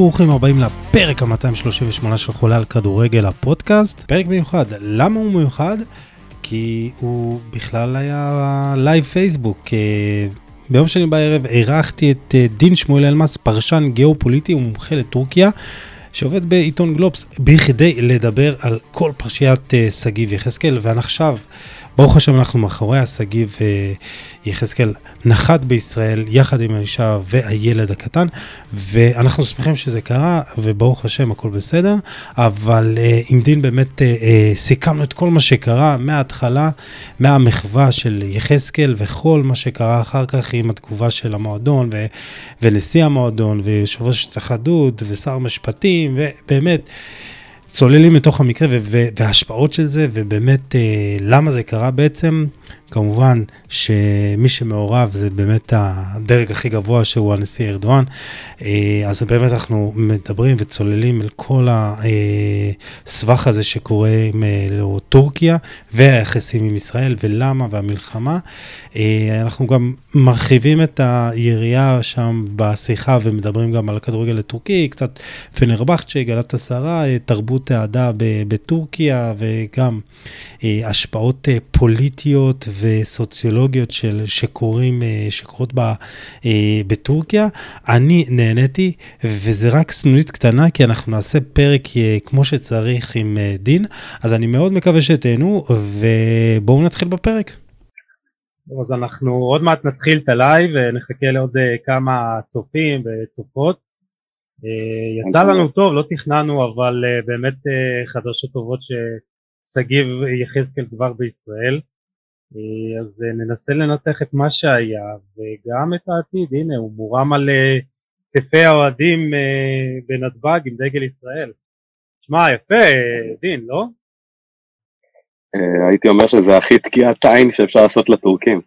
ברוכים הבאים לפרק ה-238 של חולה על כדורגל הפודקאסט. פרק מיוחד. למה הוא מיוחד? כי הוא בכלל היה לייב פייסבוק. אה, ביום שני בערב אירחתי את אה, דין שמואל אלמאס, פרשן גיאופוליטי ומומחה לטורקיה. שעובד בעיתון גלובס, בכדי לדבר על כל פרשיית אה, שגיב יחזקאל, ועכשיו ברוך השם אנחנו מאחורי השגיב אה, יחזקאל נחת בישראל יחד עם האישה והילד הקטן ואנחנו שמחים שזה קרה וברוך השם הכל בסדר. אבל אה, עם דין באמת אה, סיכמנו את כל מה שקרה מההתחלה מהמחווה של יחזקאל וכל מה שקרה אחר כך עם התגובה של המועדון ו- ונשיא המועדון ויושב ראש התאחדות ושר המשפטים ובאמת צוללים לתוך המקרה וההשפעות של זה, ובאמת אה, למה זה קרה בעצם. כמובן שמי שמעורב זה באמת הדרג הכי גבוה שהוא הנשיא ארדואן, אה, אז באמת אנחנו מדברים וצוללים אל כל הסבך הזה שקורה עם אה, טורקיה והיחסים עם ישראל ולמה והמלחמה. אה, אנחנו גם מרחיבים את היריעה שם בשיחה ומדברים גם על הכדורגל הטורקי, קצת פנרבכצ'ה, גלת עשרה, תרבות אהדה בטורקיה וגם השפעות פוליטיות. וסוציולוגיות של, שקורים, אה, שקורות ב, אה, בטורקיה. אני נהניתי, וזה רק סנונית קטנה, כי אנחנו נעשה פרק אה, כמו שצריך עם דין, אז אני מאוד מקווה שתהנו, ובואו נתחיל בפרק. אז אנחנו עוד מעט נתחיל את הלייב ונחכה לעוד כמה צופים וצופות. יצא לנו טוב, לא תכננו, אבל באמת חדשות טובות ששגיב יחזקאל כבר בישראל. אה, אז אה, ננסה לנתח את מה שהיה וגם את העתיד, הנה הוא מורם על אה, כתפי האוהדים בנתב"ג עם דגל ישראל. שמע יפה דין לא? הייתי אומר שזה הכי תקיעת עין שאפשר לעשות לטורקים.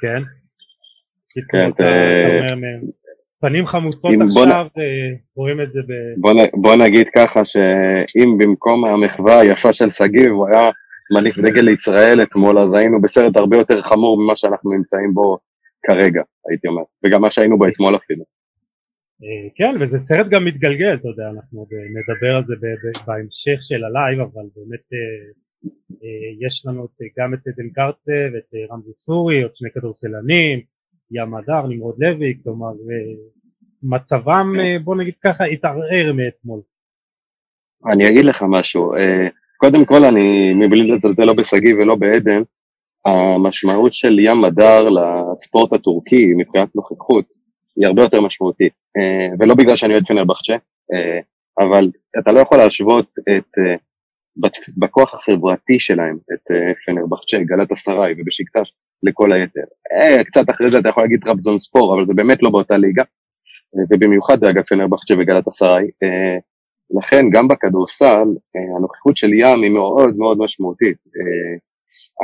כן. כן, פנים חמוצות עכשיו רואים את זה ב... בוא נגיד ככה שאם במקום המחווה היפה של שגיב הוא היה מניף דגל לישראל אתמול, אז היינו בסרט הרבה יותר חמור ממה שאנחנו נמצאים בו כרגע, הייתי אומר, וגם מה שהיינו בו אתמול אפילו. אה, כן, וזה סרט גם מתגלגל, אתה יודע, אנחנו נדבר על זה בהמשך של הלייב, אבל באמת אה, אה, יש לנו גם את עדן גרצה ואת רמזי סורי, עוד שני כדורסלנים, ים הדר, נמרוד לוי, כלומר מצבם, בוא נגיד ככה, התערער מאתמול. אני אגיד לך משהו, קודם כל, אני, מבלי לזלזל לא בשגיא ולא בעדן, המשמעות של ים הדר לספורט הטורקי מבחינת נוכחות היא הרבה יותר משמעותית. אה, ולא בגלל שאני אוהד פנרבחצ'ה, אה, אבל אתה לא יכול להשוות את, אה, בכוח החברתי שלהם, את פנרבחצ'ה, גלת אסריי ובשקטש לכל היתר. קצת אחרי זה אתה יכול להגיד רבזון ספור, אבל זה באמת לא באותה ליגה, ובמיוחד אגב פנרבחצ'ה וגלת אסריי. לכן גם בכדורסל אה, הנוכחות של ים היא מאוד מאוד משמעותית. אה,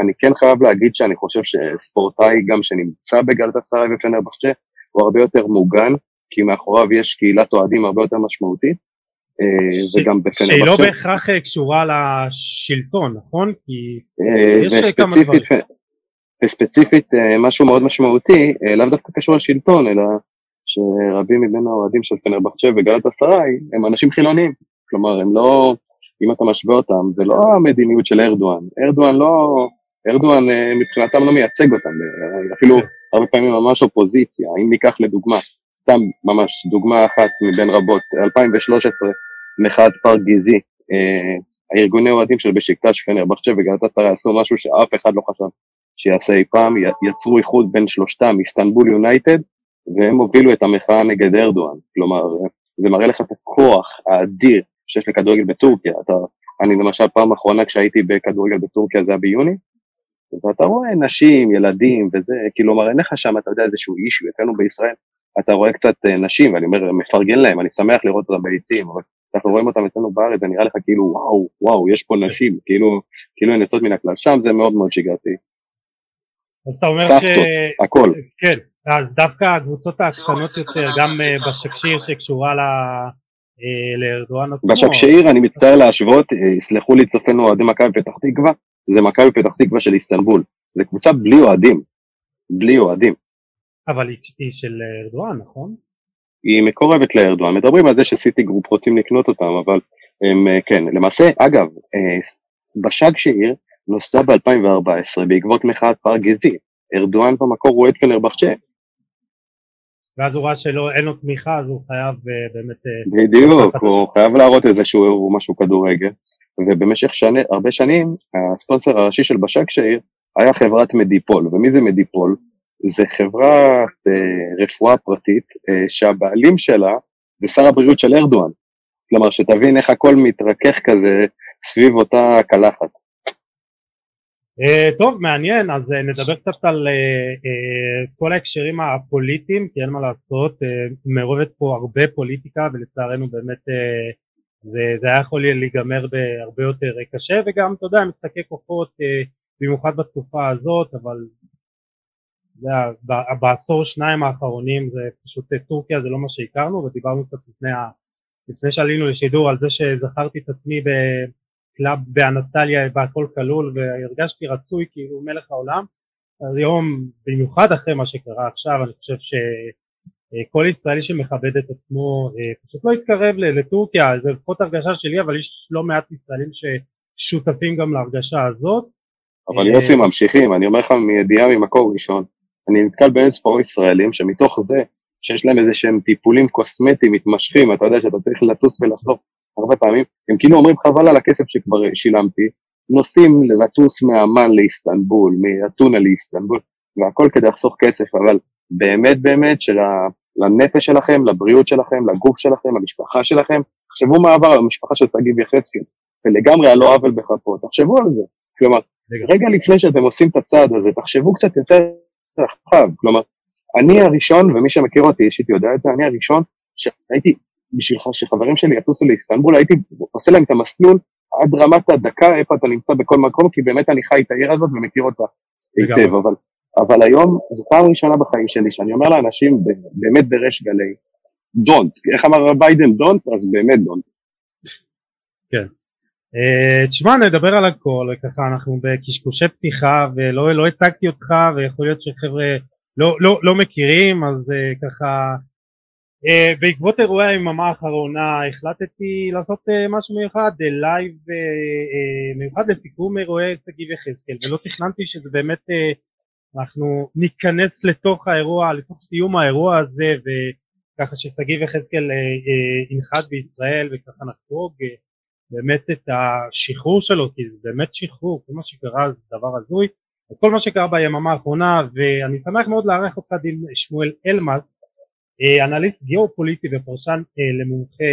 אני כן חייב להגיד שאני חושב שספורטאי גם שנמצא בגלת עשרה ופנרבחצ'ה הוא הרבה יותר מוגן, כי מאחוריו יש קהילת אוהדים הרבה יותר משמעותית. אה, ש... וגם בפנרבחצ'ה. שהיא לא בהכרח קשורה לשלטון, נכון? כי יש כמה דברים. וספציפית משהו מאוד משמעותי, לאו דווקא קשור לשלטון, אלא שרבים מבין האוהדים של פנרבחצ'ה וגלת אסריי הם אנשים חילוניים, כלומר הם לא, אם אתה משווה אותם, זה לא המדיניות של ארדואן, ארדואן לא, ארדואן אה, מבחינתם לא מייצג אותם, אה, אפילו הרבה פעמים ממש אופוזיציה, אם ניקח לדוגמה, סתם ממש דוגמה אחת מבין רבות, 2013, מחאת פארק גזי, אה, הארגוני אוהדים של בשקטש, פנרבחצ'ה וגלת אסריי עשו משהו שאף אחד לא חשב שיעשה אי פעם, יצרו איחוד בין שלושתם, איסטנבול יונייטד והם הובילו את המחאה נגד ארדואן, כלומר זה מראה לך את הכוח האדיר שיש לכדורגל בטורקיה, אתה, אני למשל פעם אחרונה כשהייתי בכדורגל בטורקיה זה היה ביוני, ואתה רואה נשים, ילדים וזה, כלומר אין לך שם אתה יודע איזשהו אישו, אצלנו בישראל אתה רואה קצת אה, נשים, ואני אומר מפרגן להם, אני שמח לראות אותם ביציעים, אבל אנחנו רואים אותם אצלנו בארץ, זה נראה לך כאילו וואו, וואו, יש פה נשים, כאילו, כאילו הן יוצאות מן הכלל, שם זה מאוד מאוד שגרתי. אז אתה אומר סבתות, ש... הכל. כן, אז דווקא הקבוצות הקטנות יותר, גם אה, בשקשיר שקשורה ל... אה, לארדואן עצמו. בשקשיר, אני מצטער להשוות, אה, יסלחו לי צופינו אוהדי מכבי פתח תקווה, זה מכבי פתח תקווה של איסטנבול. זה קבוצה בלי אוהדים. בלי אוהדים. אבל היא, של ארדואן, נכון? היא מקורבת לארדואן, מדברים על זה שסיטי גרופ רוצים לקנות אותם, אבל הם, כן, למעשה, אגב, בשאקשהיר נוסדה ב-2014 בעקבות מחאת פארק גזי, ארדואן במקור הוא אוהד פנרבחצ'ה. ואז הוא ראה שאין לו תמיכה אז הוא חייב באמת... בדיוק, הוא חייב להראות את זה שהוא משהו כדורגל. ובמשך שני, הרבה שנים הספונסר הראשי של בשק שעיר היה חברת מדיפול, ומי זה מדיפול? זה חברת אה, רפואה פרטית אה, שהבעלים שלה זה שר הבריאות של ארדואן, כלומר שתבין איך הכל מתרכך כזה סביב אותה קלחת. Uh, טוב, מעניין, אז uh, נדבר קצת על uh, כל ההקשרים הפוליטיים, כי אין מה לעשות, מעורבת פה הרבה פוליטיקה ולצערנו באמת זה, זה היה יכול להיגמר בהרבה יותר קשה וגם אתה יודע משחקי כוחות במיוחד בתקופה הזאת אבל זה, בעשור שניים האחרונים זה פשוט טורקיה זה לא מה שהכרנו ודיברנו קצת לפני, לפני שעלינו לשידור על זה שזכרתי את עצמי בקלאב באנטליה בהכל כלול והרגשתי רצוי כאילו מלך העולם. אז היום במיוחד אחרי מה שקרה עכשיו אני חושב ש... אה, ישראלי שמכבד את עצמו אה, פשוט לא יתקרב לטורקיה, זה לפחות הרגשה שלי, אבל יש לא מעט ישראלים ששותפים גם להרגשה הזאת. אבל יוסי אה, ממשיכים, אני אומר לך מידיעה ממקור ראשון, אני נתקל באין ספור ישראלים שמתוך זה שיש להם איזה שהם טיפולים קוסמטיים מתמשכים, אתה יודע שאתה צריך לטוס ולחזור הרבה פעמים, הם כאילו אומרים חבל על הכסף שכבר שילמתי, נוסעים לטוס מאמן לאיסטנבול, מאתונה לאיסטנבול, והכל כדי לחסוך כסף, אבל באמת באמת של לנפש שלכם, לבריאות שלכם, לגוף שלכם, למשפחה שלכם. תחשבו מה עבר על המשפחה של שגיב יחזקאל, ולגמרי על לא עוול בכפו, תחשבו על זה. כלומר, רגע לפני שאתם עושים את הצעד הזה, תחשבו קצת יותר רחב. כלומר, אני הראשון, ומי שמכיר אותי אישית יודע את זה, אני הראשון שהייתי, בשביל שחברים שלי יטוסו לאיסטנבול, הייתי עושה להם את המסלול עד רמת הדקה, איפה אתה נמצא בכל מקום, כי באמת אני חי את העיר הזאת ומכיר אותה היטב, אבל אבל היום זו פעם ראשונה בחיים שלי שאני אומר לאנשים באמת בריש גלי, don't, איך אמר ביידן don't? אז באמת don't. כן. אה, תשמע נדבר על הכל ככה אנחנו בקשקושי פתיחה ולא לא הצגתי אותך ויכול להיות שחבר'ה לא, לא, לא מכירים אז אה, ככה בעקבות אירועי היממה האחרונה החלטתי לעשות אה, משהו מיוחד לייב אה, מיוחד לסיכום אירועי שגיב יחזקאל ולא תכננתי שזה באמת אנחנו ניכנס לתוך האירוע, לתוך סיום האירוע הזה וככה ששגיב יחזקאל אה, אה, ינחת בישראל וככה נחגוג אה, באמת את השחרור שלו כי זה באמת שחרור, כל מה שקרה זה דבר הזוי. אז כל מה שקרה ביממה האחרונה ואני שמח מאוד לארח אותך דין שמואל אלמאס אנליסט גיאופוליטי ופרשן למומחה,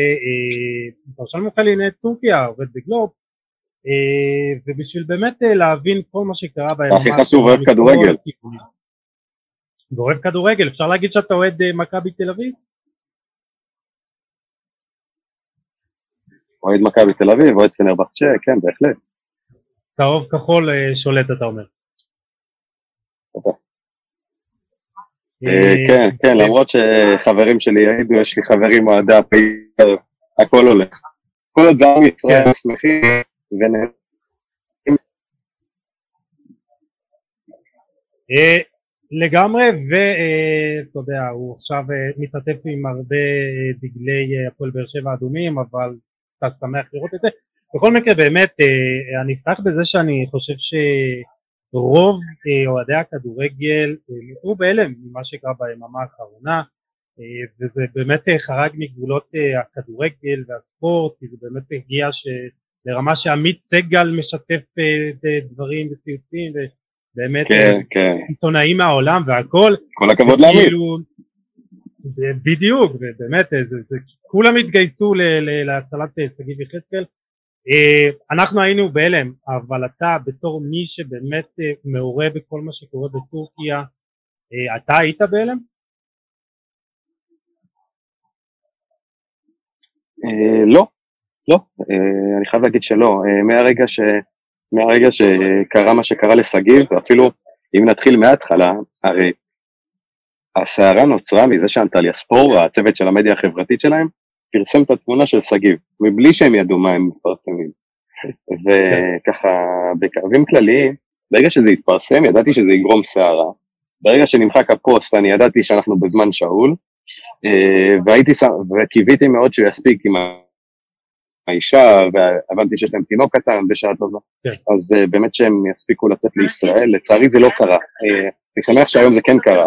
פרשן מומחה לענייני טורקיה עובד בגלוב אה, ובשביל באמת אה, להבין כל מה שקרה בימים הכי חשוב אוהב כדורגל. ואוהב כדורגל אפשר להגיד שאתה אוהד אה, מכבי תל אביב? אוהד מכבי תל אביב אוהד סנרבחצ'ה כן בהחלט. צהוב כחול שולט אתה אומר כן כן למרות שחברים שלי יעידו יש לי חברים אוהדי הפעיל הכל הולך. כל עוד עם ישראל כן. שמחים אה, לגמרי ואתה יודע הוא עכשיו אה, מתעטף עם הרבה אה, דגלי הפועל באר שבע אדומים אבל אתה שמח לראות את זה. בכל מקרה באמת אני אפתח בזה שאני חושב שרוב אוהדי הכדורגל נותרו בהלם ממה שקרה ביממה האחרונה וזה באמת חרג מגבולות הכדורגל והספורט כי זה באמת הגיע ש... לרמה שעמית סגל משתף אה, דברים וציוצים ובאמת כן, כן. עיתונאים מהעולם והכל. כל הכבוד לעמית. בדיוק, ובאמת זה, זה, כולם התגייסו להצלת אה, שגיב יחזקאל. אה, אנחנו היינו בהלם, אבל אתה בתור מי שבאמת מעורה בכל מה שקורה בטורקיה, אתה היית בהלם? לא, לא, אה, אני חייב להגיד שלא. אה, מהרגע, ש... מהרגע שקרה מה שקרה לשגיב, ואפילו אם נתחיל מההתחלה, הרי הסערה נוצרה מזה שאנטליה ספור, הצוות של המדיה החברתית שלהם, פרסם את התמונה של שגיב, מבלי שהם ידעו מה הם מפרסמים. וככה, בקרבים כלליים, ברגע שזה התפרסם, ידעתי שזה יגרום סערה. ברגע שנמחק הפוסט, אני ידעתי שאנחנו בזמן שאול, אה, והייתי שם, וקיוויתי מאוד שהוא יספיק עם האישה, והבנתי שיש להם תינוק קטן בשעה טובה, כן. אז uh, באמת שהם יספיקו לצאת לישראל, לצערי זה לא קרה. Uh, אני שמח שהיום זה כן קרה.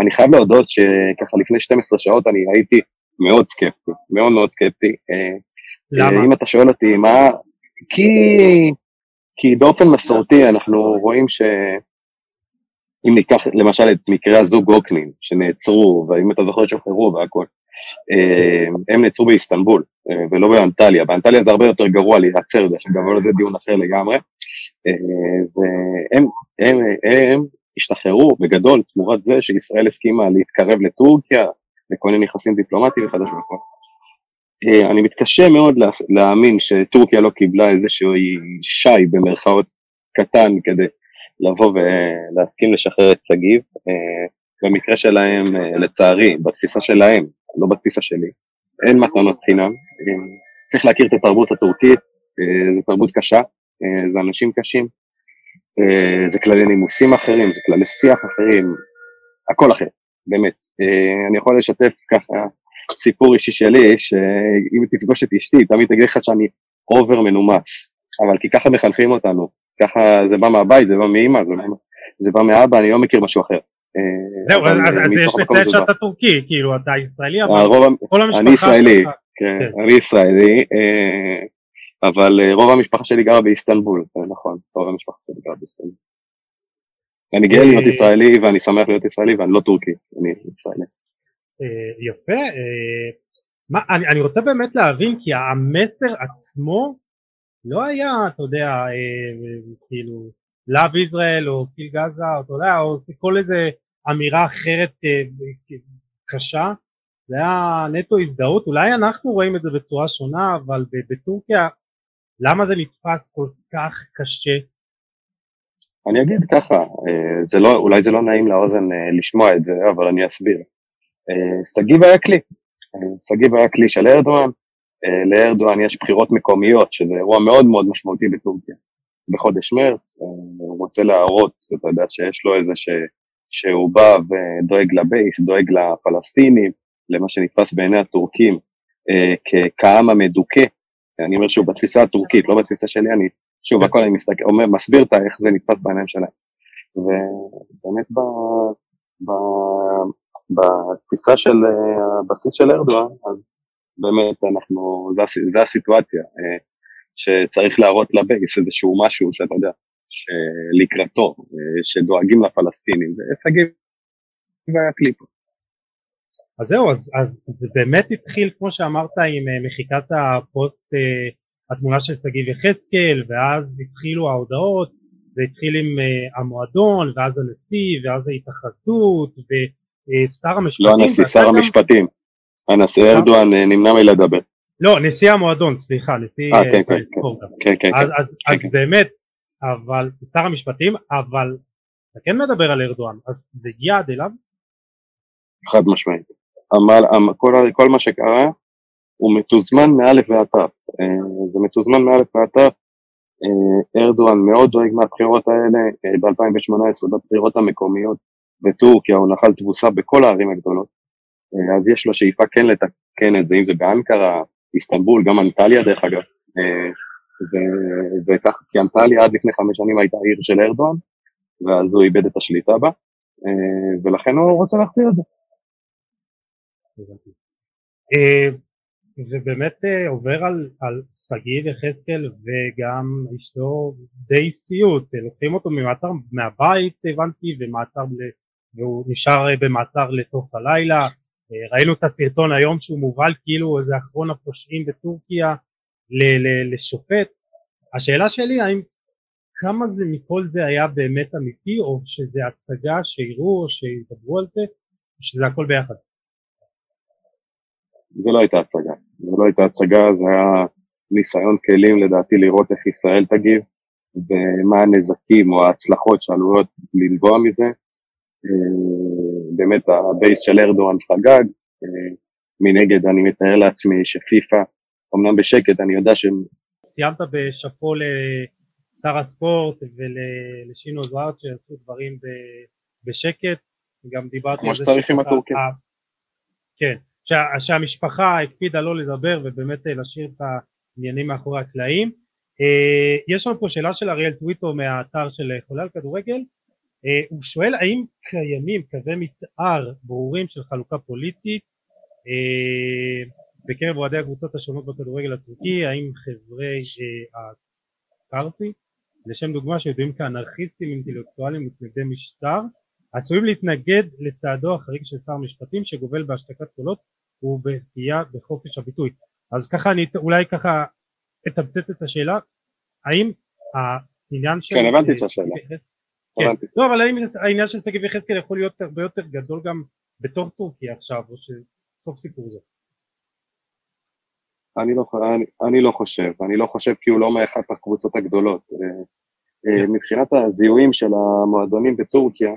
אני חייב להודות שככה לפני 12 שעות אני הייתי מאוד סקפטי, מאוד מאוד סקפטי. Uh, למה? אם אתה שואל אותי מה... כי, כי באופן מסורתי אנחנו רואים ש... אם ניקח למשל את מקרה הזוג אוקנין שנעצרו, ואם אתה זוכר שוחררו והכל, אה, הם נעצרו באיסטנבול אה, ולא באנטליה, באנטליה זה הרבה יותר גרוע להיעצר, דרך אגב, אבל זה דיון אחר לגמרי, אה, והם הם, הם השתחררו בגדול תמורת זה שישראל הסכימה להתקרב לטורקיה, לכל מיני נכסים דיפלומטיים וחדש וכל. אני מתקשה מאוד להאמין שטורקיה לא קיבלה איזשהו שי במרכאות קטן כדי לבוא ולהסכים לשחרר את שגיב. במקרה שלהם, לצערי, בתפיסה שלהם, לא בתפיסה שלי, אין מתנות חינם, צריך להכיר את התרבות הטורקית, זו תרבות קשה, זה אנשים קשים, זה כללי נימוסים אחרים, זה כללי שיח אחרים, הכל אחר, באמת. אני יכול לשתף ככה סיפור אישי שלי, שאם תפגוש את אשתי, תמיד תגיד לך שאני over מנומס, אבל כי ככה מחנכים אותנו, ככה זה בא מהבית, זה בא מאימא, זה, בא מאבא, אני לא מכיר משהו אחר. אה, זהו, אז יש לציין שאתה טורקי, כאילו אתה ישראלי, אבל כל המשפחה שלך... אני ישראלי, כן, כן, אני ישראלי, אה, אבל אה, רוב המשפחה שלי גרה באיסטנבול, נכון, רוב המשפחה שלי גרה באיסטנבול. אני גאה להיות ישראלי ואני שמח להיות ישראלי ואני לא טורקי, אני ישראלי. יפה, אני רוצה באמת להבין כי המסר עצמו לא היה, אתה יודע, כאילו, לאו ישראל או קיל גאזה, או אתה יודע, או כל איזה אמירה אחרת אה, קשה, זה היה נטו הזדהות, אולי אנחנו רואים את זה בצורה שונה, אבל בטורקיה למה זה נתפס כל כך קשה? אני אגיד ככה, אה, זה לא, אולי זה לא נעים לאוזן אה, לשמוע את זה, אבל אני אסביר. שגיב היה כלי, שגיב היה כלי של ארדואן, לארדואן יש בחירות מקומיות, שזה אירוע מאוד מאוד משמעותי בטורקיה. בחודש מרץ, הוא רוצה להראות, אתה יודע, שיש לו איזה ש... שהוא בא ודואג לבייס, דואג לפלסטינים, למה שנתפס בעיני הטורקים אה, כעם המדוכא. אני אומר שוב, בתפיסה הטורקית, לא בתפיסה שלי, אני, שוב, הכל אני מסתכל, אומר, מסביר את איך זה נתפס בעיניים שלהם. ובאמת ב, ב, בתפיסה של אה, הבסיס של ארדואן, אז באמת אנחנו, זה, זה הסיטואציה, אה, שצריך להראות לבייס איזשהו משהו שאתה יודע, לקראתו, שדואגים לפלסטינים, ושגיב היה קליפ. אז זהו, אז, אז זה באמת התחיל כמו שאמרת עם אה, מחיקת הפוסט, אה, התמונה של שגיב יחזקאל, ואז התחילו ההודעות, זה התחיל עם אה, המועדון, ואז הנשיא, ואז ההתאחדות, ושר המשפטים. לא הנשיא, שר המשפטים. הנשיא ארדואן נמנע מלדבר. לא, נשיא המועדון, סליחה, נשיא... אה, כן, כן, כן, כן. אז, אז, אז באמת, אבל שר המשפטים, אבל אתה כן מדבר על ארדואן, אז זה הגיע עד אליו? חד משמעית. כל, כל מה שקרה הוא מתוזמן מאלף ועד תף. אה, זה מתוזמן מאלף ועד תף. אה, ארדואן מאוד דואג מהבחירות האלה, אה, ב-2018 בבחירות המקומיות בטורקיה הוא נחל תבוסה בכל הערים הגדולות, אז יש לו שאיפה כן לתקן את זה, אם זה באנקרה, איסטנבול, גם אנטליה דרך אגב, וכך, כי אנטליה עד לפני חמש שנים הייתה עיר של ארדואן, ואז הוא איבד את השליטה בה, ולכן הוא רוצה להחזיר את זה. אה, ובאמת אה, עובר על, על שגיב יחזקאל וגם אשתו די סיוט, לוקחים אותו ממעצר מהבית הבנתי ומעצר והוא נשאר במעצר לתוך הלילה, ראינו את הסרטון היום שהוא מובל כאילו איזה אחרון הפושעים בטורקיה לשופט. השאלה שלי האם כמה זה מכל זה היה באמת אמיתי או שזה הצגה שיראו או שידברו על זה שזה הכל ביחד? זה לא הייתה הצגה, זה לא הייתה הצגה, זה היה ניסיון כלים לדעתי לראות איך ישראל תגיב ומה הנזקים או ההצלחות שעלולות לנבוע מזה. אה, באמת הבייס של ארדואן חגג, אה, מנגד אני מתאר לעצמי שפיפ"א אמנם בשקט, אני יודע שהם... סיימת בשאפו לשר הספורט ולשינו זוארט שעשו דברים בשקט, גם דיברתי כמו שצריך עם הטורקים. כן, שה, שהמשפחה הקפידה לא לדבר ובאמת אה, להשאיר את העניינים מאחורי הקלעים. אה, יש לנו פה שאלה של אריאל טוויטו מהאתר של חולה על כדורגל, אה, הוא שואל האם קיימים קווי מתאר ברורים של חלוקה פוליטית אה, בקרב אוהדי הקבוצות השונות בכדורגל הטורקי, האם חברי אה, הקרסי, לשם דוגמה שידועים כאנרכיסטים אינטלקטואלים מתנגדי משטר, עשויים להתנגד לצעדו החריג של שר המשפטים שגובל בהשתקת קולות ובפגיעה בחופש הביטוי. אז ככה אני אולי ככה אתמצת את השאלה, האם העניין של... כן, הבנתי את השאלה. כן. לא, אבל האם העניין של שגב יחזקאל יכול להיות הרבה יותר גדול גם בתוך טורקיה עכשיו, או שסוף סיפור זה? אני לא, אני, אני לא חושב, אני לא חושב כי הוא לא מאחת הקבוצות הגדולות. אה, אה, כן. מבחינת הזיהויים של המועדונים בטורקיה,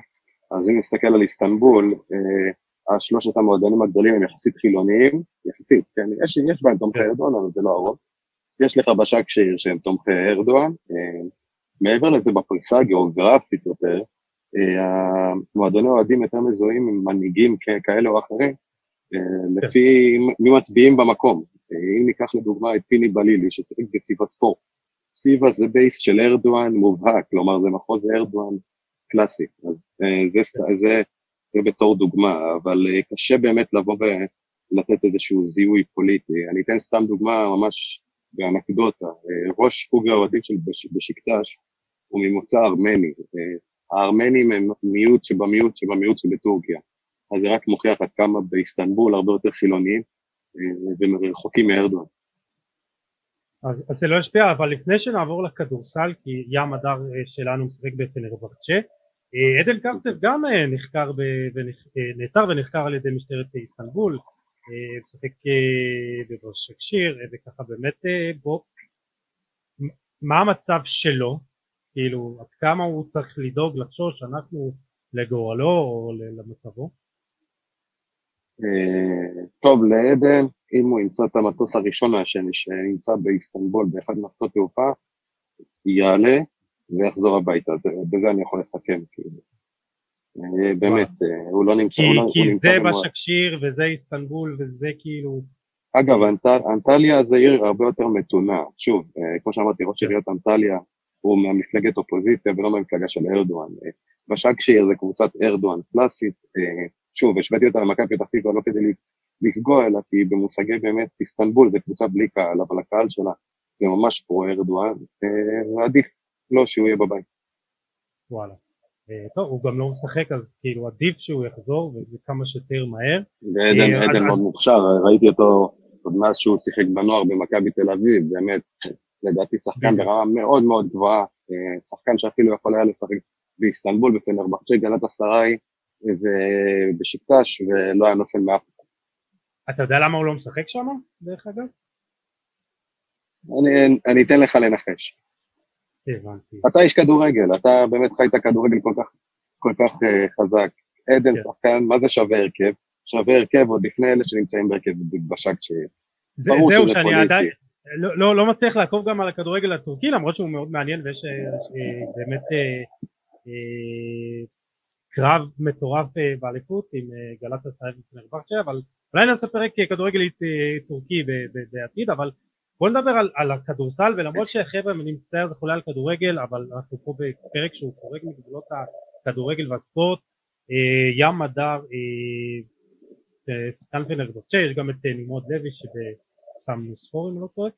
אז אם נסתכל על איסטנבול, אה, השלושת המועדונים הגדולים הם יחסית חילוניים, יחסית, כן, יש, יש בהם תומכי כן. ארדואן, אבל זה לא הרוב. יש לך בשאקשהיר שהם תומכי ארדואן, מעבר לזה בפריסה הגיאוגרפית יותר, המועדוני אוהדים יותר מזוהים עם מנהיגים כאלה או אחרים, כן. לפי מי מצביעים במקום. אם ניקח לדוגמה את פיני בלילי ששיחק בסיוואספור, סיוואס זה base של ארדואן מובהק, כלומר זה מחוז ארדואן קלאסי, אז אה, זה, זה, זה, זה בתור דוגמה, אבל אה, קשה באמת לבוא ולתת איזשהו זיהוי פוליטי. אני אתן סתם דוגמה ממש באנקדוטה, אה, ראש חוג האוהדים של בשקטש הוא ממוצא ארמני, הארמנים הם מיעוט שבמיעוט שבמיעוט שבטורקיה, אז זה רק מוכיח עד כמה באיסטנבול הרבה יותר חילוניים ורחוקים מארדואן. אז, אז זה לא ישפיע, אבל לפני שנעבור לכדורסל, כי ים הדר שלנו משחק בפנרבחצ'ה, אה, עדן קרצב גם אה, נחקר נעצר ונחקר על ידי משטרת איסטנבול, משחק בבושקשיר, וככה באמת בוא, מה המצב שלו, כאילו עד כמה הוא צריך לדאוג לחשוש אנחנו לגורלו או למצבו? אה, טוב לעדן, אם הוא ימצא את המטוס הראשון מהשני שנמצא באיסטנבול באחד מהשדות תעופה, יעלה ויחזור הביתה, בזה אני יכול לסכם, כאילו. אה, באמת, אה, הוא לא נמצא... כי, לא, כי זה בשקשיר וזה איסטנבול וזה כאילו... אגב, אנטליה זה עיר הרבה יותר מתונה. שוב, כמו שאמרתי, ראש עיריית אנטליה הוא מהמפלגת אופוזיציה ולא מהמפלגה של ארדואן. בשקשיר זה קבוצת ארדואן קלאסית, שוב, השוויתי אותה למכבי פתח תקווה לא כדי לפגוע, אלא כי במושגי באמת איסטנבול זה קבוצה בלי קהל, אבל הקהל שלה זה ממש פרו ארדואן, ועדיף לא שהוא יהיה בבית. וואלה. אה, טוב, הוא גם לא משחק, אז כאילו עדיף שהוא יחזור וכמה שיותר מהר. ועדן אה, עדן מאוד מוכשר, ראיתי אותו עוד מאז שהוא שיחק בנוער במכבי תל אביב, באמת, לדעתי שחקן ברמה מאוד מאוד גבוהה, אה, שחקן שאפילו יכול היה לשחק באיסטנבול, בפנרבחצ'ה, גלת אסריי, ובשקטש, ולא היה נופל מאף אתה יודע למה הוא לא משחק שם, דרך אגב? אני, אני אתן לך לנחש. הבנתי. אתה איש כדורגל, אתה באמת חי את הכדורגל כל כך, כל כך uh, חזק. עדן כן. שחקן, מה זה שווה הרכב? שווה הרכב עוד לפני אלה שנמצאים בהרכב בשק ש... זה, זהו, שאני עדיין לא, לא, לא מצליח לעקוב גם על הכדורגל הטורקי, למרות שהוא מאוד מעניין ויש אה, אה, באמת אה, אה, קרב מטורף אה, באליפות עם אה, גלת הסייב ופנרבחצ'ה אבל אולי נעשה פרק כדורגל טורקי בעתיד אבל בוא נדבר על, על הכדורסל ולמרות שחבר'ה אני מצטער זה חולה על כדורגל אבל אנחנו פה בפרק שהוא חורג מגבולות הכדורגל והספורט. ים מדר שחקן פנרבחצ'ה יש גם את נמרוד לוי שבסמנוספור אם לא טועה.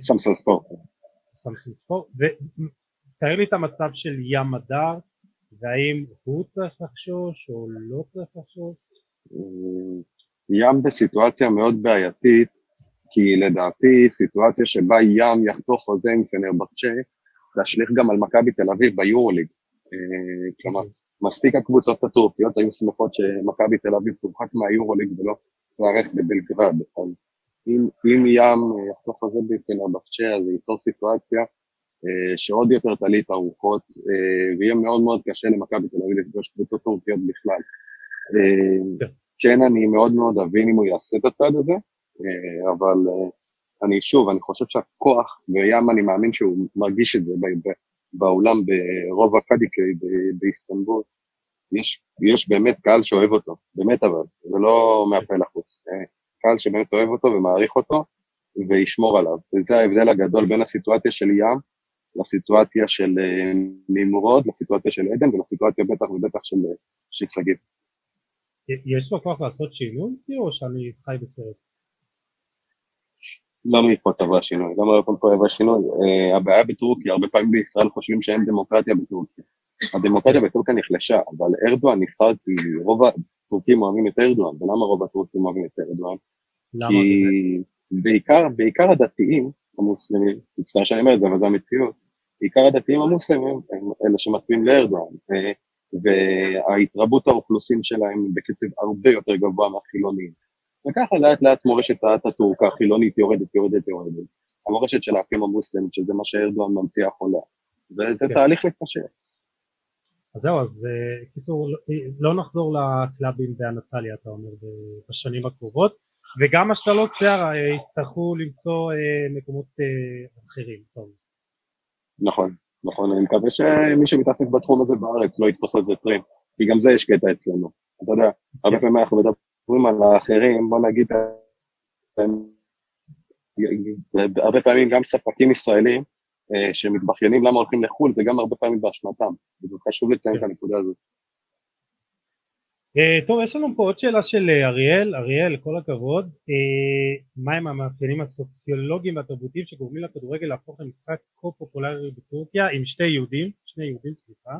סמסון ספורט סמסון ספורט. ותאר לי את המצב של ים מדר והאם הוא צריך לחשוש או לא צריך לחשוש? ים בסיטואציה מאוד בעייתית, כי לדעתי סיטואציה שבה ים יחתוך חוזה עם פנרבחצ'ה, תשליך גם על מכבי תל אביב ביורוליג. אה, כלומר, מספיק הקבוצות הטורקיות היו שמחות שמכבי תל אביב תורחק מהיורוליג ולא תארך בבלגרד. אז אם, אם ים יחתוך חוזה בפנרבחצ'ה, אז זה ייצור סיטואציה אה, שעוד יותר תליא את הרוחות, אה, ויהיה מאוד מאוד קשה למכבי תל אביב לפגוש קבוצות טורקיות בכלל. אה, כן. כן, אני מאוד מאוד אבין אם הוא יעשה את הצעד הזה, אבל אני שוב, אני חושב שהכוח, וים אני מאמין שהוא מרגיש את זה באולם ברוב הקאדיקי באיסטנבול, יש, יש באמת קהל שאוהב אותו, באמת אבל, זה לא מהפה לחוץ. קהל שבאמת אוהב אותו ומעריך אותו, וישמור עליו. וזה ההבדל הגדול בין הסיטואציה של ים לסיטואציה של נמרוד, לסיטואציה של עדן ולסיטואציה בטח ובטח של שגיב. יש לו כוח לעשות שינוי או שאני חי בסרט? לא מפה תבוא השינוי, לא מאיפה פה יבוא השינוי. Uh, הבעיה בטורקיה, הרבה פעמים בישראל חושבים שאין דמוקרטיה בטורקיה. הדמוקרטיה בטורקיה נחלשה, אבל ארדואן נבחר כי רוב הטורקים אוהבים את ארדואן, ולמה רוב הטורקים אוהבים את ארדואן? למה? כי בעיקר, בעיקר הדתיים המוסלמים, מצטער שאני אומר את זה, אבל זו המציאות, בעיקר הדתיים המוסלמים הם אלה שמצביעים לארדואן, וההתרבות האוכלוסין שלהם בקצב הרבה יותר גבוה מהחילונים. וככה לאט לאט מורשת האטאטורק החילונית יורדת, יורדת, יורדת. המורשת של האחים המוסלמית, שזה מה שארדואן ממציא החולה. וזה כן. תהליך מתפשר. אז זהו, אז אה, קיצור, לא נחזור לקלאבים באנטליה, אתה אומר, בשנים הקרובות, וגם השתלות שיער אה, יצטרכו למצוא אה, מקומות אחרים. טוב. נכון, נכון, אני מקווה שמי שמתעסק בתחום הזה בארץ לא יתפוס על זה טרים, כי גם זה יש קטע אצלנו. אתה יודע, הרבה פעמים אנחנו מדברים על האחרים, בוא נגיד, הרבה פעמים גם ספקים ישראלים אה, שמתבכיינים למה הולכים לחו"ל, זה גם הרבה פעמים באשמתם, וזה חשוב לציין את כן. הנקודה הזאת. Uh, טוב, יש לנו פה עוד שאלה של uh, אריאל, אריאל, כל הכבוד, מהם המאפיינים הסוציולוגיים והתרבותיים שגורמים לכדורגל להפוך למשחק כה פופולרי בטורקיה עם שתי יהודים, שני יהודים, סליחה.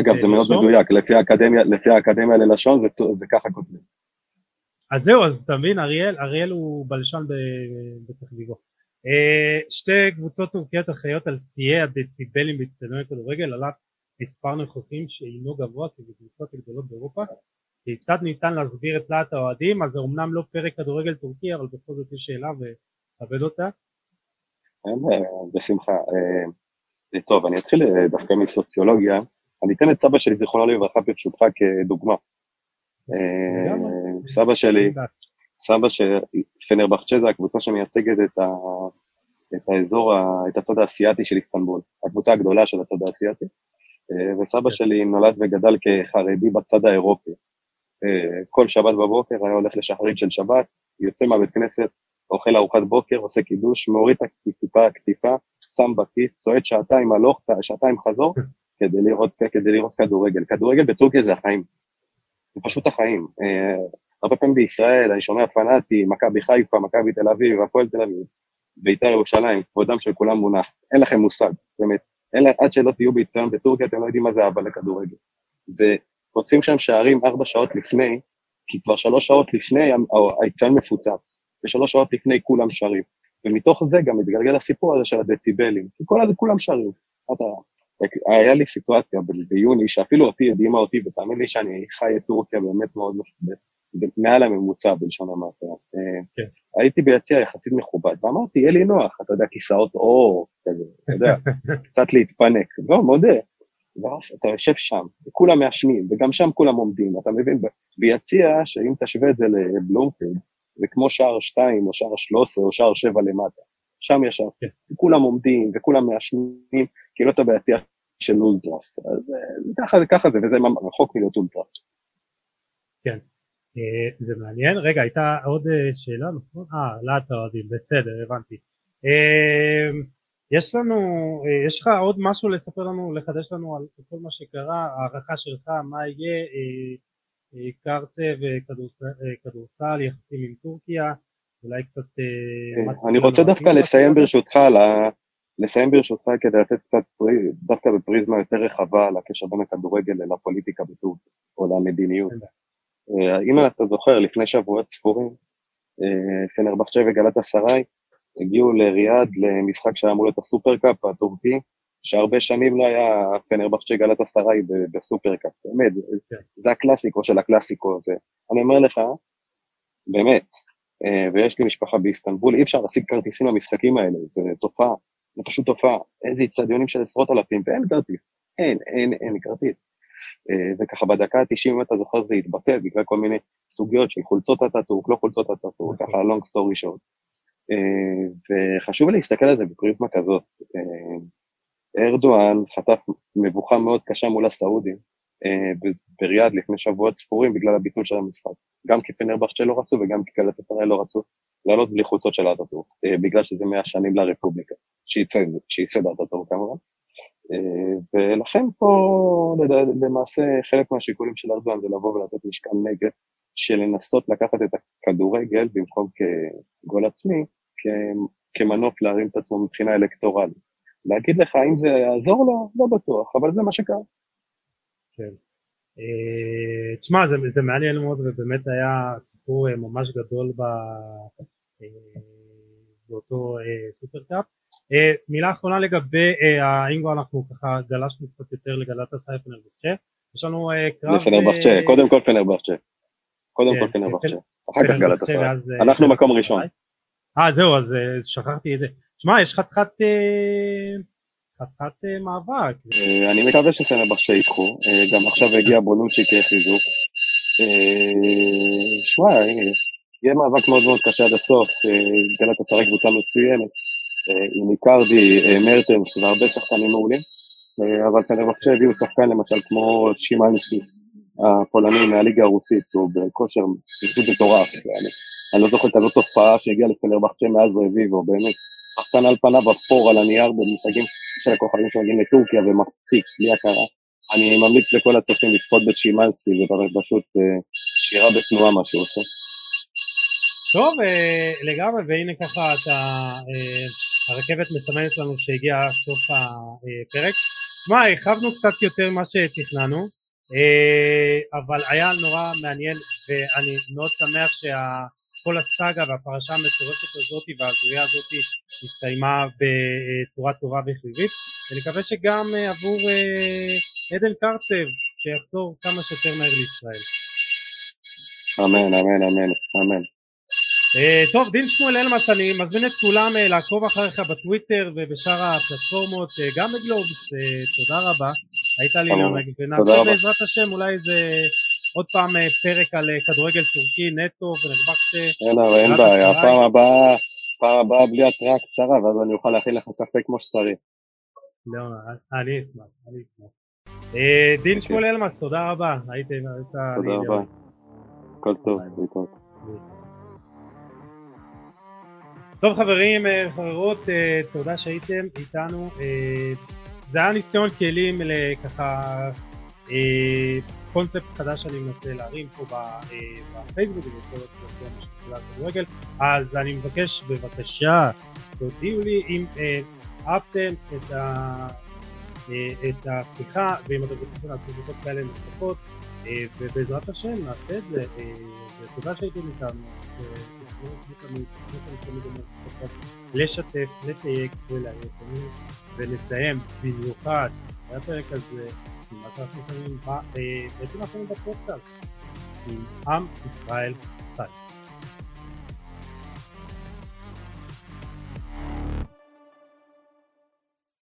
אגב, זה מאוד מדויק, לפי האקדמיה, לפי האקדמיה ללשון זה, זה ככה כותבים. אז זהו, אז אתה מבין, אריאל, אריאל הוא בלשן בתחביבו. שתי קבוצות טורקיות אחראיות על שיאי הדציבלים באצטדיוני הכדורגל, עליו מספר נוכחים שאינו גבוה כבקבוצות הגדולות באירופה. כיצד ניתן להסביר את להט האוהדים? אז זה אמנם לא פרק כדורגל טורקי אבל בכל זאת יש שאלה ועבד אותה. בשמחה. אה, טוב אני אתחיל אה, דווקא מסוציולוגיה אני אתן את סבא שלי זיכרונו לברכה ברשותך כדוגמה אה, סבא שלי סבא של פנרבחצ'ה זה הקבוצה שמייצגת את, ה, את האזור, את הצד האסייתי של איסטנבול, הקבוצה הגדולה של הצד האסייתי. אה, וסבא כן. שלי נולד וגדל כחרדי בצד האירופי. כל שבת בבוקר היה הולך לשחרית של שבת, יוצא מהבית כנסת, אוכל ארוחת בוקר, עושה קידוש, מוריד את הכיפה, הכתיפה, שם בכיס, צועד שעתיים הלוך, שעתיים חזור, כדי לראות, כדי לראות כדורגל. כדורגל בטורקיה זה החיים. זה פשוט החיים. אה, הרבה פעמים בישראל אני שומע פנאטי, מכבי חיפה, מכבי תל אביב, הפועל תל אביב, בית"ר ירושלים, כבודם של כולם מונח. אין לכם מושג, באמת. אלא עד שלא תהיו באיצטדיון בטורקיה, אתם לא יודעים מה זה אהבה לכדורגל. ופותחים שם שערים ארבע שעות לפני, כי כבר שלוש שעות לפני האיצטדיון מפוצץ, ושלוש שעות לפני כולם שרים. ומתוך זה גם מתגלגל הסיפור הזה של הדציבלים, כי כל כולם שרים. אתה, היה לי סיטואציה ביוני, שאפילו אותי הדהימה אותי, ותאמין לי שאני חי את טורקיה באמת מאוד מעל הממוצע בלשון המעטה. אה, כן. הייתי ביציע יחסית מכובד, ואמרתי, יהיה לי נוח, אתה יודע, כיסאות אור, כזה, אתה יודע, קצת להתפנק. לא, מודה. ואז אתה יושב שם, וכולם מעשנים, וגם שם כולם עומדים, אתה מבין? ביציע, שאם תשווה את זה לבלומפילד, זה כמו שער 2 או שער 13 או שער 7 למטה. שם ישר, כן. כולם עומדים וכולם מעשנים, כאילו אתה ביציע של אולטרס. אז אה, ככה זה, ככה זה, וזה רחוק מלהיות אולטרס. כן. אה, זה מעניין. רגע, הייתה עוד אה, שאלה, נכון? אה, לאט האוהדים, בסדר, הבנתי. יש לנו, יש לך עוד משהו לספר לנו, לחדש לנו על כל מה שקרה, הערכה שלך, מה יהיה, קרצה וכדורסל, יחסים עם טורקיה, אולי קצת... אני רוצה דווקא לסיים ברשותך, לסיים ברשותך כדי לתת קצת, דווקא בפריזמה יותר רחבה על הקשר בין הכדורגל לפוליטיקה בטורקיה, או למדיניות. אה, אם אתה זוכר, לפני שבועות ספורים, אה, פנרבחצ'ה וגלת אסריי הגיעו לריאד למשחק שהיה אמור להיות הסופרקאפ הטורקי, שהרבה שנים לא היה פנרבחצ'ה גלת אסריי בסופרקאפ, באמת, כן. זה הקלאסיקו של הקלאסיקו הזה. אני אומר לך, באמת, אה, ויש לי משפחה באיסטנבול, אי אפשר להשיג כרטיסים למשחקים האלה, זה תופעה, זה פשוט תופעה. איזה איצטדיונים של עשרות אלפים, ואין כרטיס, אין, אין, אין כרטיס. אה, וככה בדקה ה-90, אם אתה זוכר, זה התבטל בגלל כל מיני סוגיות של חולצות הטאטורק, לא חולצות הטאטורק, נכון. ככה long story short. אה, וחשוב להסתכל על זה בפריזמה כזאת. אה, ארדואן חטף מבוכה מאוד קשה מול הסעודים, בריאד לפני שבועות ספורים בגלל הביטול של המשחק. גם כי פנרבכצ'ה לא רצו וגם כי גלת ישראל לא רצו לעלות בלי חולצות של אטאטורק, בגלל שזה מאה שנים לרפובליקה, שייסד אטאטורק כמובן. ולכן פה למעשה חלק מהשיקולים של ארדואן זה לבוא ולתת משקל נגד של לנסות לקחת את הכדורגל במקום כגול עצמי, כמנוף להרים את עצמו מבחינה אלקטורלית. להגיד לך אם זה יעזור לו, לא בטוח, אבל זה מה שקרה. כן. Uh, תשמע, זה, זה מעניין מאוד ובאמת היה סיפור uh, ממש גדול ב, uh, באותו סופרקאפ. מילה אחרונה לגבי האם כבר אנחנו ככה גלשנו קצת יותר לגלת הסייף פנרבכצ'ה. יש לנו קרב... פנרבכצ'ה, קודם כל פנרבכצ'ה. קודם כן, כל פנרבכצ'ה, אחר כך גלת הסייף. אנחנו מקום ראשון. אה זהו, אז שכחתי את זה. שמע, יש חתיכת חתיכת מאבק. אני מקווה שפנרבכצ'ה ייקחו, גם עכשיו הגיע בונוצ'י כחיזוק. שמע, יהיה מאבק מאוד מאוד קשה עד הסוף, גלת עשרה קבוצה מצוינת, עם איקרדי, מרטנס והרבה שחקנים מעולים, אבל פנרבכצ'ה הביאו שחקן למשל כמו שימנסקי, הפולני מהליגה הרוסית, הוא בכושר מטורף, אני לא זוכר כזאת תופעה שהגיעה לפנרבכצ'ה מאז רביבו, באמת, שחקן על פניו אפור על הנייר במושגים של הכוכבים שמגיעים לטורקיה ומפציץ, בלי הכרה. אני ממליץ לכל הצופים לצפות בצ'ימנסקי, זה פשוט שירה בתנועה מה שהוא עושה. טוב, לגמרי, והנה ככה אתה, הרכבת מסמנת לנו שהגיע סוף הפרק. מה, הרחבנו קצת יותר ממה שתכננו, אבל היה נורא מעניין ואני מאוד שמח שה... כל הסאגה והפרשה המטורפת הזאת וההזויה הזאת הסתיימה בצורה טובה וחיובית. ונקווה שגם עבור עדן קרצב שיחזור כמה שיותר מהר לישראל. אמן, אמן, אמן, אמן. טוב, דין שמואל אלמס, אני מזמין את כולם לעקוב אחריך בטוויטר ובשאר הפלטפורמות, גם בגלובס, תודה רבה, היית לי לעונג, ונעשה בעזרת השם אולי איזה עוד פעם פרק על כדורגל טורקי נטו ונדבק ש... אין, אין בעיה, הפעם הבאה, פעם הבאה בלי התראה קצרה ואז אני אוכל להכין לך קפה כמו שצריך. לא, אני אשמח, אני אשמח. דין שמואל אלמס, תודה רבה, היית... תודה רבה. הכל טוב, להתראות. טוב חברים וחברות, תודה שהייתם איתנו. זה היה ניסיון כלים לככה קונספט חדש שאני מנסה להרים פה בפייסבוק ובכל הפלטפורמה של כדורגל. אז אני מבקש בבקשה תודיעו לי אם אהבתם את, ה, את הפתיחה ואם אתם רוצים לעשות זאת כאלה נוספות ובעזרת השם נעשה את זה ותודה שהייתם איתנו לשתף, לתייג ולסיים במיוחד. בפרק הזה עם מה שאנחנו שמים בעצם אנחנו בפודקאסט עם עם ישראל חי